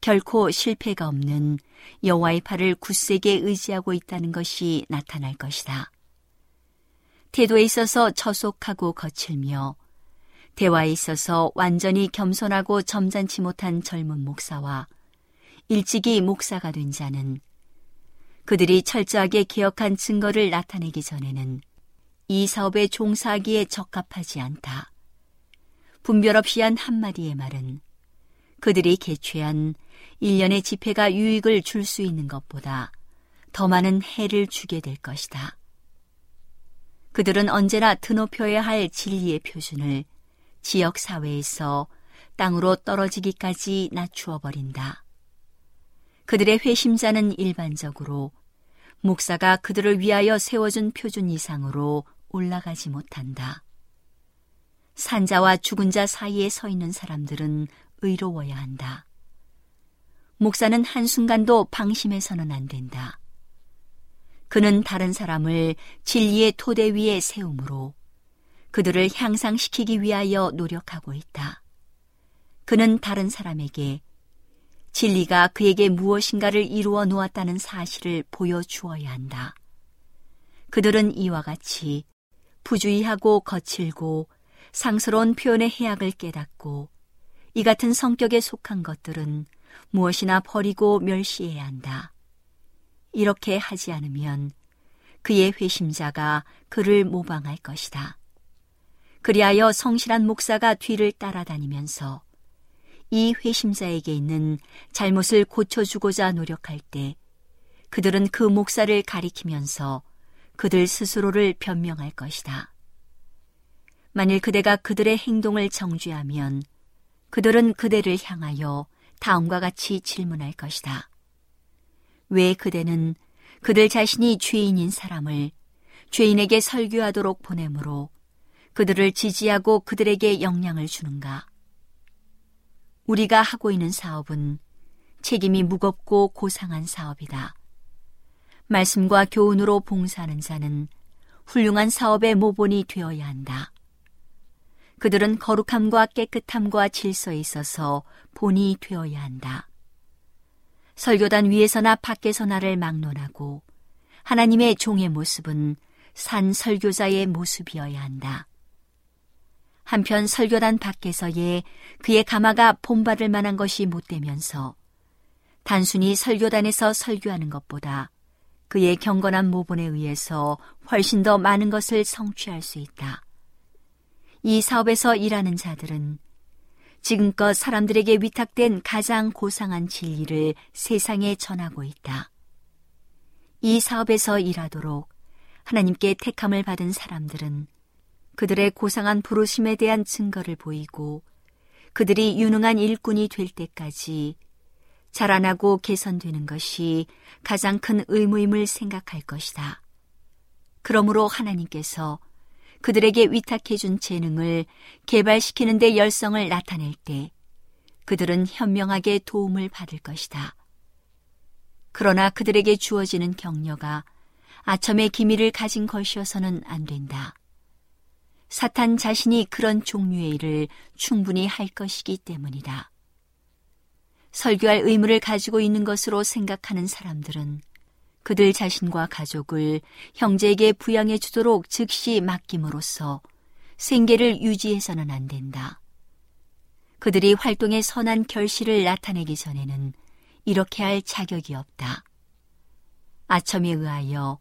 결코 실패가 없는 여호와의 팔을 굳세게 의지하고 있다는 것이 나타날 것이다. 태도에 있어서 저속하고 거칠며 대화에 있어서 완전히 겸손하고 점잖지 못한 젊은 목사와 일찍이 목사가 된 자는 그들이 철저하게 기억한 증거를 나타내기 전에는 이 사업에 종사하기에 적합하지 않다. 분별 없이 한 한마디의 말은 그들이 개최한 일련의 집회가 유익을 줄 수 있는 것보다 더 많은 해를 주게 될 것이다. 그들은 언제나 드높여야 할 진리의 표준을 지역 사회에서 땅으로 떨어지기까지 낮추어 버린다. 그들의 회심자는 일반적으로 목사가 그들을 위하여 세워준 표준 이상으로 올라가지 못한다. 산자와 죽은 자 사이에 서 있는 사람들은 의로워야 한다. 목사는 한순간도 방심해서는 안 된다. 그는 다른 사람을 진리의 토대 위에 세움으로 그들을 향상시키기 위하여 노력하고 있다. 그는 다른 사람에게 진리가 그에게 무엇인가를 이루어 놓았다는 사실을 보여주어야 한다. 그들은 이와 같이 부주의하고 거칠고 상스러운 표현의 해악을 깨닫고 이 같은 성격에 속한 것들은 무엇이나 버리고 멸시해야 한다. 이렇게 하지 않으면 그의 회심자가 그를 모방할 것이다. 그리하여 성실한 목사가 뒤를 따라다니면서 이 회심자에게 있는 잘못을 고쳐주고자 노력할 때 그들은 그 목사를 가리키면서 그들 스스로를 변명할 것이다. 만일 그대가 그들의 행동을 정죄하면 그들은 그대를 향하여 다음과 같이 질문할 것이다. 왜 그대는 그들 자신이 죄인인 사람을 죄인에게 설교하도록 보내므로 그들을 지지하고 그들에게 영향을 주는가? 우리가 하고 있는 사업은 책임이 무겁고 고상한 사업이다. 말씀과 교훈으로 봉사하는 자는 훌륭한 사업의 모본이 되어야 한다. 그들은 거룩함과 깨끗함과 질서에 있어서 본이 되어야 한다. 설교단 위에서나 밖에서 나를 막론하고 하나님의 종의 모습은 산 설교자의 모습이어야 한다. 한편 설교단 밖에서의 그의 가마가 본받을 만한 것이 못되면서 단순히 설교단에서 설교하는 것보다 그의 경건한 모본에 의해서 훨씬 더 많은 것을 성취할 수 있다. 이 사업에서 일하는 자들은 지금껏 사람들에게 위탁된 가장 고상한 진리를 세상에 전하고 있다. 이 사업에서 일하도록 하나님께 택함을 받은 사람들은 그들의 고상한 부르심에 대한 증거를 보이고 그들이 유능한 일꾼이 될 때까지 자라나고 개선되는 것이 가장 큰 의무임을 생각할 것이다. 그러므로 하나님께서 그들에게 위탁해준 재능을 개발시키는 데 열성을 나타낼 때 그들은 현명하게 도움을 받을 것이다. 그러나 그들에게 주어지는 격려가 아첨의 기밀을 가진 것이어서는 안 된다. 사탄 자신이 그런 종류의 일을 충분히 할 것이기 때문이다. 설교할 의무를 가지고 있는 것으로 생각하는 사람들은 그들 자신과 가족을 형제에게 부양해 주도록 즉시 맡김으로써 생계를 유지해서는 안 된다. 그들이 활동의 선한 결실을 나타내기 전에는 이렇게 할 자격이 없다. 아첨에 의하여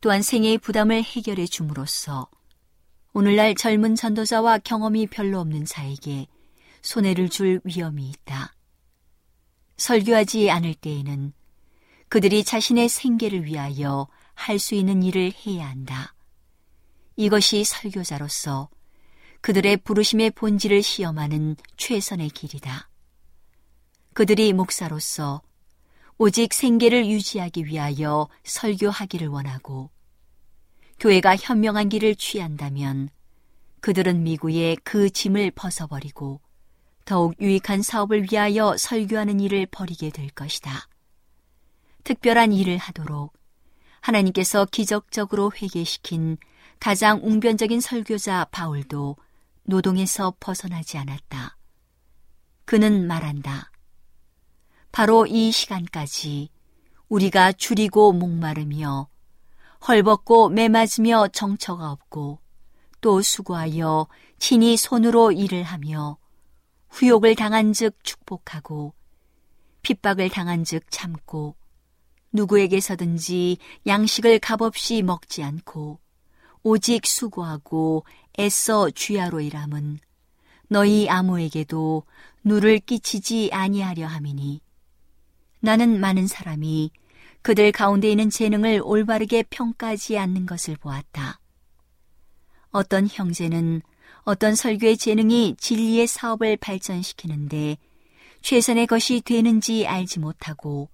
또한 생애의 부담을 해결해 줌으로써 오늘날 젊은 전도자와 경험이 별로 없는 자에게 손해를 줄 위험이 있다. 설교하지 않을 때에는 그들이 자신의 생계를 위하여 할 수 있는 일을 해야 한다. 이것이 설교자로서 그들의 부르심의 본질을 시험하는 최선의 길이다. 그들이 목사로서 오직 생계를 유지하기 위하여 설교하기를 원하고 교회가 현명한 길을 취한다면 그들은 미국의 그 짐을 벗어버리고 더욱 유익한 사업을 위하여 설교하는 일을 벌이게 될 것이다. 특별한 일을 하도록 하나님께서 기적적으로 회개시킨 가장 웅변적인 설교자 바울도 노동에서 벗어나지 않았다. 그는 말한다. 바로 이 시간까지 우리가 줄이고 목마르며 헐벗고 매맞으며 정처가 없고 또 수고하여 친히 손으로 일을 하며 후욕을 당한 즉 축복하고 핍박을 당한 즉 참고 누구에게서든지 양식을 값없이 먹지 않고 오직 수고하고 애써 주야로 일함은 너희 아무에게도 누를 끼치지 아니하려 함이니 나는 많은 사람이 그들 가운데 있는 재능을 올바르게 평가하지 않는 것을 보았다. 어떤 형제는 어떤 설교의 재능이 진리의 사업을 발전시키는데 최선의 것이 되는지 알지 못하고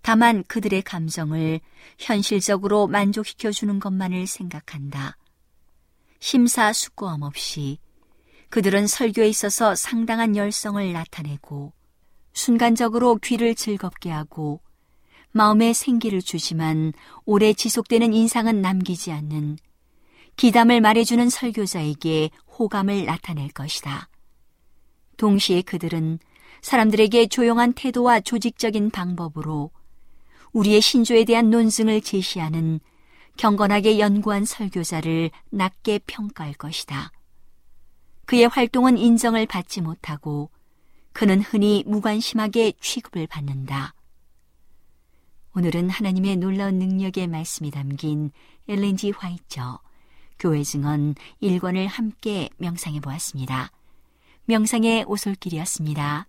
다만 그들의 감정을 현실적으로 만족시켜 주는 것만을 생각한다. 심사숙고함 없이 그들은 설교에 있어서 상당한 열성을 나타내고 순간적으로 귀를 즐겁게 하고 마음에 생기를 주지만 오래 지속되는 인상은 남기지 않는 기담을 말해주는 설교자에게 호감을 나타낼 것이다. 동시에 그들은 사람들에게 조용한 태도와 조직적인 방법으로 우리의 신조에 대한 논증을 제시하는 경건하게 연구한 설교자를 낮게 평가할 것이다. 그의 활동은 인정을 받지 못하고 그는 흔히 무관심하게 취급을 받는다. 오늘은 하나님의 놀라운 능력의 말씀이 담긴 엘렌지 화이처 교회 증언 1권을 함께 명상해 보았습니다. 명상의 오솔길이었습니다.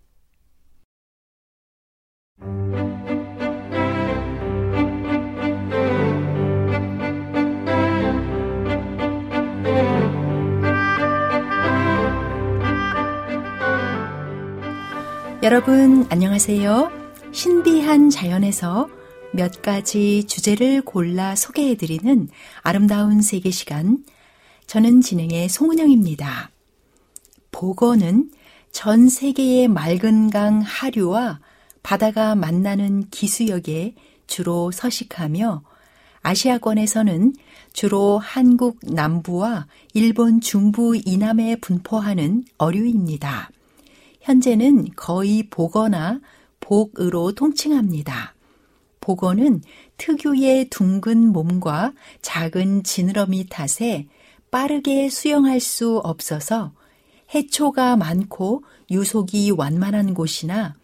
여러분 안녕하세요. 신비한 자연에서 몇 가지 주제를 골라 소개해드리는 아름다운 세계 시간. 저는 진행의 송은영입니다. 보건은 전 세계의 맑은 강 하류와 바다가 만나는 기수역에 주로 서식하며 아시아권에서는 주로 한국 남부와 일본 중부 이남에 분포하는 어류입니다. 현재는 거의 복어나 복으로 통칭합니다. 복어는 특유의 둥근 몸과 작은 지느러미 탓에 빠르게 수영할 수 없어서 해초가 많고 유속이 완만한 곳이나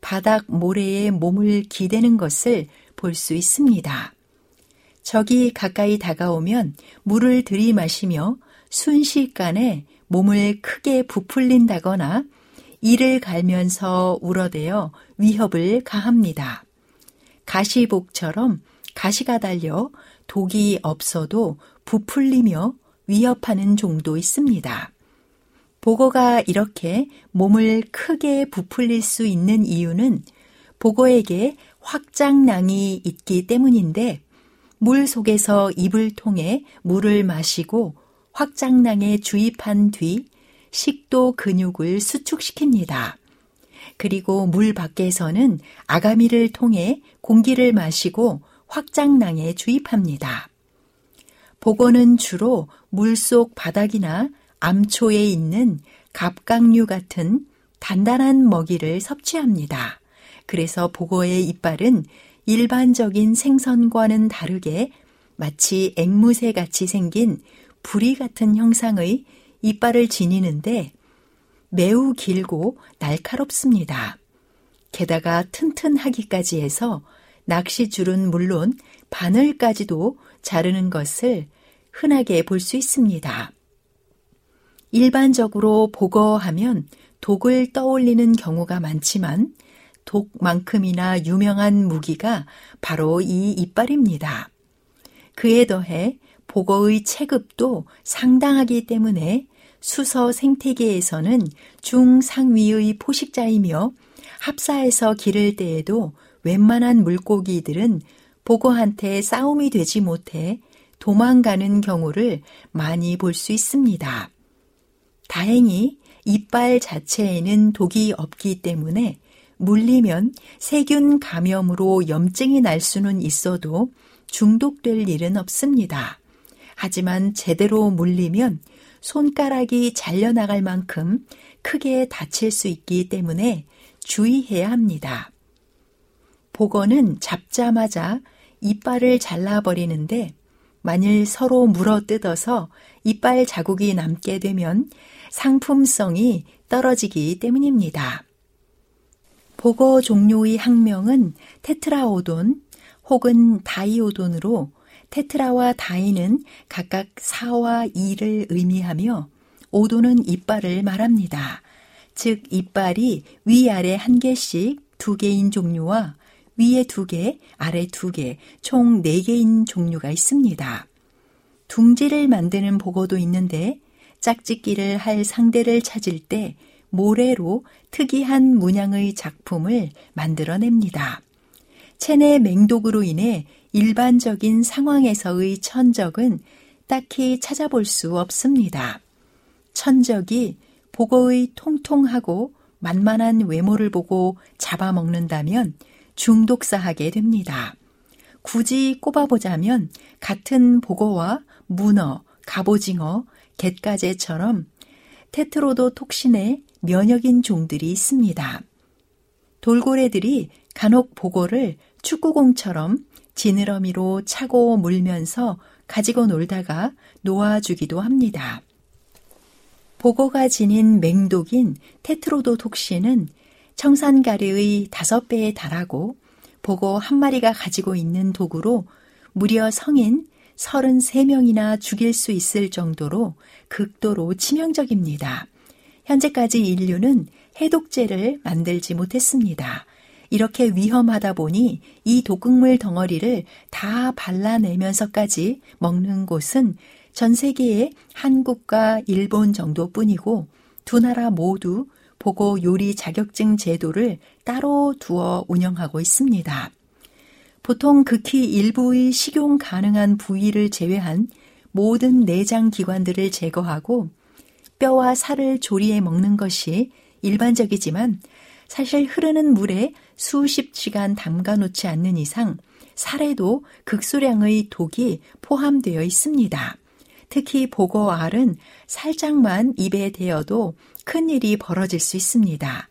바닥 모래에 몸을 기대는 것을 볼 수 있습니다. 적이 가까이 다가오면 물을 들이마시며 순식간에 몸을 크게 부풀린다거나 이를 갈면서 울어대어 위협을 가합니다. 가시복처럼 가시가 달려 독이 없어도 부풀리며 위협하는 종도 있습니다. 보고가 이렇게 몸을 크게 부풀릴 수 있는 이유는 보고에게 확장낭이 있기 때문인데 물 속에서 입을 통해 물을 마시고 확장낭에 주입한 뒤 식도 근육을 수축시킵니다. 그리고 물 밖에서는 아가미를 통해 공기를 마시고 확장낭에 주입합니다. 보고는 주로 물속 바닥이나 암초에 있는 갑각류 같은 단단한 먹이를 섭취합니다. 그래서 보고의 이빨은 일반적인 생선과는 다르게 마치 앵무새 같이 생긴 부리 같은 형상의 이빨을 지니는데 매우 길고 날카롭습니다. 게다가 튼튼하기까지 해서 낚시줄은 물론 바늘까지도 자르는 것을 흔하게 볼 수 있습니다. 일반적으로 보거하면 독을 떠올리는 경우가 많지만 독만큼이나 유명한 무기가 바로 이 이빨입니다. 그에 더해 보거의 체급도 상당하기 때문에 수서 생태계에서는 중상위의 포식자이며 합사해서 기를 때에도 웬만한 물고기들은 보거한테 싸움이 되지 못해 도망가는 경우를 많이 볼 수 있습니다. 다행히 이빨 자체에는 독이 없기 때문에 물리면 세균 감염으로 염증이 날 수는 있어도 중독될 일은 없습니다. 하지만 제대로 물리면 손가락이 잘려나갈 만큼 크게 다칠 수 있기 때문에 주의해야 합니다. 복어는 잡자마자 이빨을 잘라버리는데 만일 서로 물어 뜯어서 이빨 자국이 남게 되면 상품성이 떨어지기 때문입니다. 복어 종류의 학명은 테트라오돈 혹은 다이오돈으로 테트라와 다이는 각각 4와 2를 의미하며 오도는 이빨을 말합니다. 즉 이빨이 위아래 한 개씩 두 개인 종류와 위에 두 개, 아래 두 개, 총 네 개인 종류가 있습니다. 둥지를 만드는 보고도 있는데 짝짓기를 할 상대를 찾을 때 모래로 특이한 문양의 작품을 만들어냅니다. 체내 맹독으로 인해 일반적인 상황에서의 천적은 딱히 찾아볼 수 없습니다. 천적이 보고의 통통하고 만만한 외모를 보고 잡아먹는다면 중독사하게 됩니다. 굳이 꼽아보자면 같은 보고와 문어, 갑오징어, 갯가재처럼 테트로도 톡신의 면역인 종들이 있습니다. 돌고래들이 간혹 보고를 축구공처럼 지느러미로 차고 물면서 가지고 놀다가 놓아주기도 합니다. 보고가 지닌 맹독인 테트로도톡신은 청산가리의 다섯 배에 달하고 보고 한 마리가 가지고 있는 독으로 무려 성인 33명이나 죽일 수 있을 정도로 극도로 치명적입니다. 현재까지 인류는 해독제를 만들지 못했습니다. 이렇게 위험하다 보니 이 독극물 덩어리를 다 발라내면서까지 먹는 곳은 전 세계에 한국과 일본 정도뿐이고 두 나라 모두 보고 요리 자격증 제도를 따로 두어 운영하고 있습니다. 보통 극히 일부의 식용 가능한 부위를 제외한 모든 내장 기관들을 제거하고 뼈와 살을 조리해 먹는 것이 일반적이지만 사실 흐르는 물에 수십 시간 담가 놓지 않는 이상 살에도 극소량의 독이 포함되어 있습니다. 특히 보고알은 살짝만 입에 대어도 큰 일이 벌어질 수 있습니다.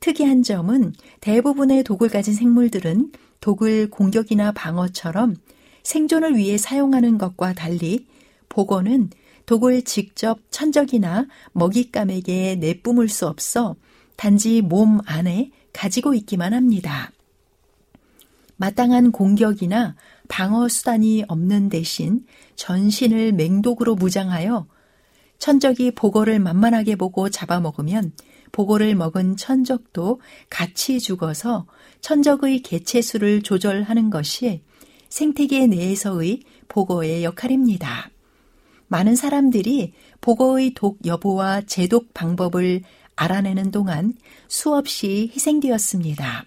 특이한 점은 대부분의 독을 가진 생물들은 독을 공격이나 방어처럼 생존을 위해 사용하는 것과 달리 보고는 독을 직접 천적이나 먹잇감에게 내뿜을 수 없어 단지 몸 안에 가지고 있기만 합니다. 마땅한 공격이나 방어 수단이 없는 대신 전신을 맹독으로 무장하여 천적이 보고를 만만하게 보고 잡아먹으면 보고를 먹은 천적도 같이 죽어서 천적의 개체수를 조절하는 것이 생태계 내에서의 보고의 역할입니다. 많은 사람들이 보고의 독 여부와 제독 방법을 알아내는 동안 수없이 희생되었습니다.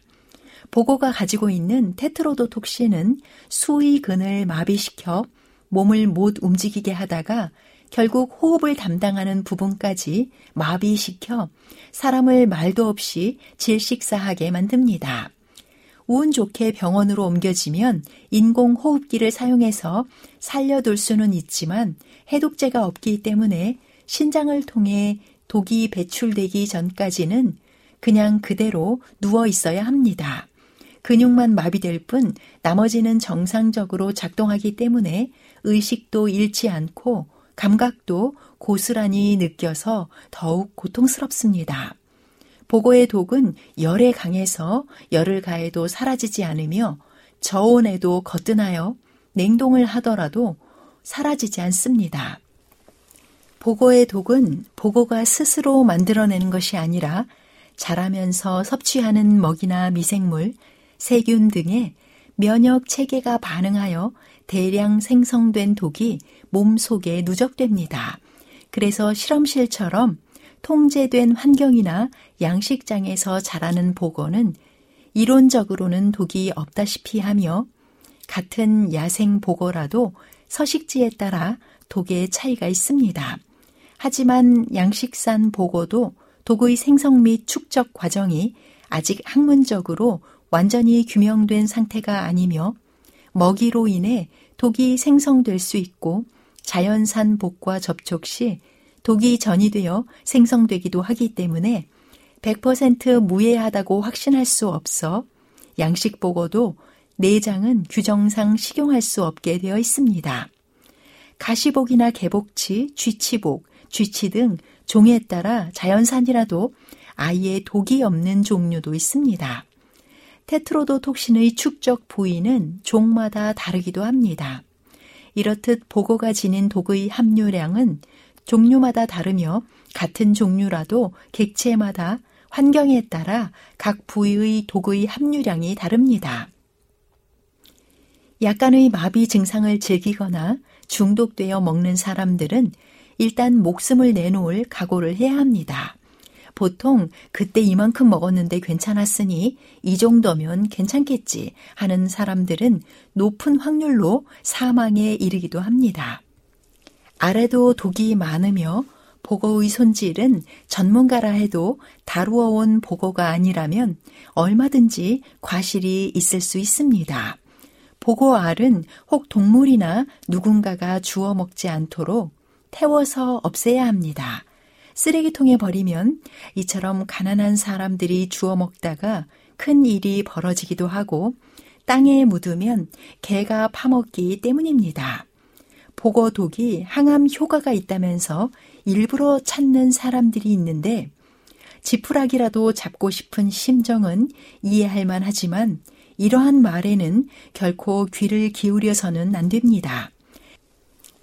보고가 가지고 있는 테트로도톡신은 수의 근을 마비시켜 몸을 못 움직이게 하다가 결국 호흡을 담당하는 부분까지 마비시켜 사람을 말도 없이 질식사하게 만듭니다. 운 좋게 병원으로 옮겨지면 인공호흡기를 사용해서 살려둘 수는 있지만 해독제가 없기 때문에 신장을 통해 독이 배출되기 전까지는 그냥 그대로 누워 있어야 합니다. 근육만 마비될 뿐 나머지는 정상적으로 작동하기 때문에 의식도 잃지 않고 감각도 고스란히 느껴서 더욱 고통스럽습니다. 보고의 독은 열에 강해서 열을 가해도 사라지지 않으며 저온에도 거뜬하여 냉동을 하더라도 사라지지 않습니다. 보고의 독은 보고가 스스로 만들어내는 것이 아니라 자라면서 섭취하는 먹이나 미생물, 세균 등의 면역 체계가 반응하여 대량 생성된 독이 몸 속에 누적됩니다. 그래서 실험실처럼 통제된 환경이나 양식장에서 자라는 보고는 이론적으로는 독이 없다시피 하며 같은 야생 보고라도 서식지에 따라 독의 차이가 있습니다. 하지만 양식산 보고도 독의 생성 및 축적 과정이 아직 학문적으로 완전히 규명된 상태가 아니며 먹이로 인해 독이 생성될 수 있고 자연산 복과 접촉 시 독이 전이 되어 생성되기도 하기 때문에 100% 무해하다고 확신할 수 없어 양식 보고도 내장은 규정상 식용할 수 없게 되어 있습니다. 가시복이나 개복치, 쥐치복, 쥐치 등 종에 따라 자연산이라도 아예 독이 없는 종류도 있습니다. 테트로도톡신의 축적 부위는 종마다 다르기도 합니다. 이렇듯 보고가 지닌 독의 함유량은 종류마다 다르며 같은 종류라도 객체마다 환경에 따라 각 부위의 독의 함유량이 다릅니다. 약간의 마비 증상을 즐기거나 중독되어 먹는 사람들은 일단 목숨을 내놓을 각오를 해야 합니다. 보통 그때 이만큼 먹었는데 괜찮았으니 이 정도면 괜찮겠지 하는 사람들은 높은 확률로 사망에 이르기도 합니다. 아래도 독이 많으며 보고의 손질은 전문가라 해도 다루어 온 보고가 아니라면 얼마든지 과실이 있을 수 있습니다. 보고 알은 혹 동물이나 누군가가 주워 먹지 않도록 태워서 없애야 합니다. 쓰레기통에 버리면 이처럼 가난한 사람들이 주워 먹다가 큰 일이 벌어지기도 하고 땅에 묻으면 개가 파먹기 때문입니다. 보고독이 항암 효과가 있다면서 일부러 찾는 사람들이 있는데 지푸라기라도 잡고 싶은 심정은 이해할 만하지만 이러한 말에는 결코 귀를 기울여서는 안 됩니다.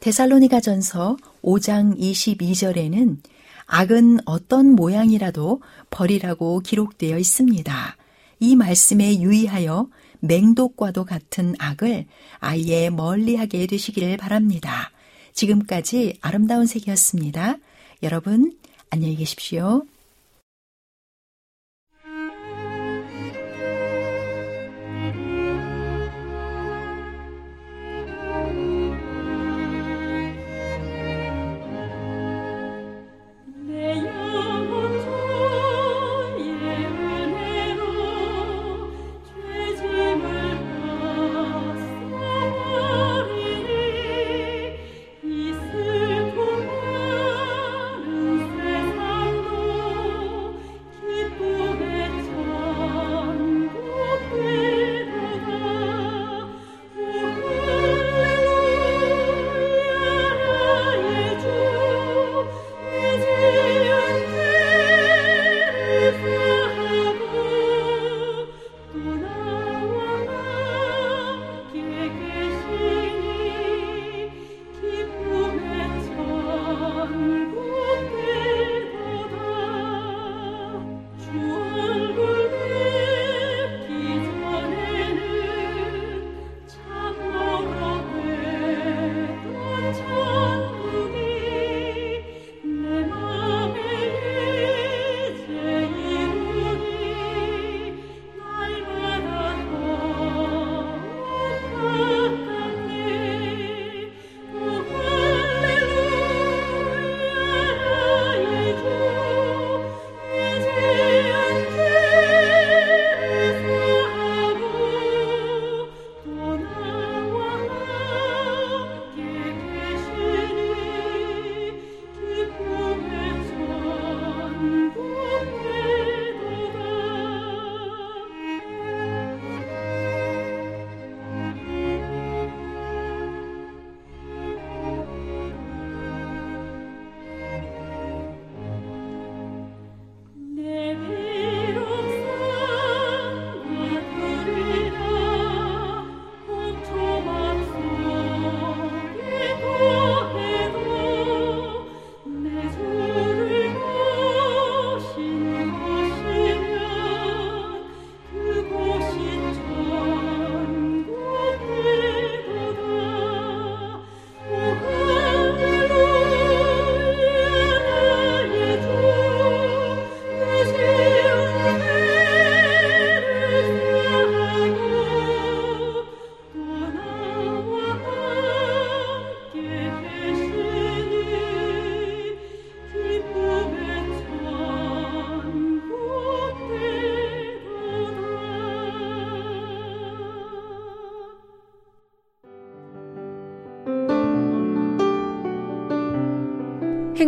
데살로니가 전서 5장 22절에는 악은 어떤 모양이라도 버리라고 기록되어 있습니다. 이 말씀에 유의하여 맹독과도 같은 악을 아예 멀리하게 되시기를 바랍니다. 지금까지 아름다운 색이었습니다. 여러분, 안녕히 계십시오.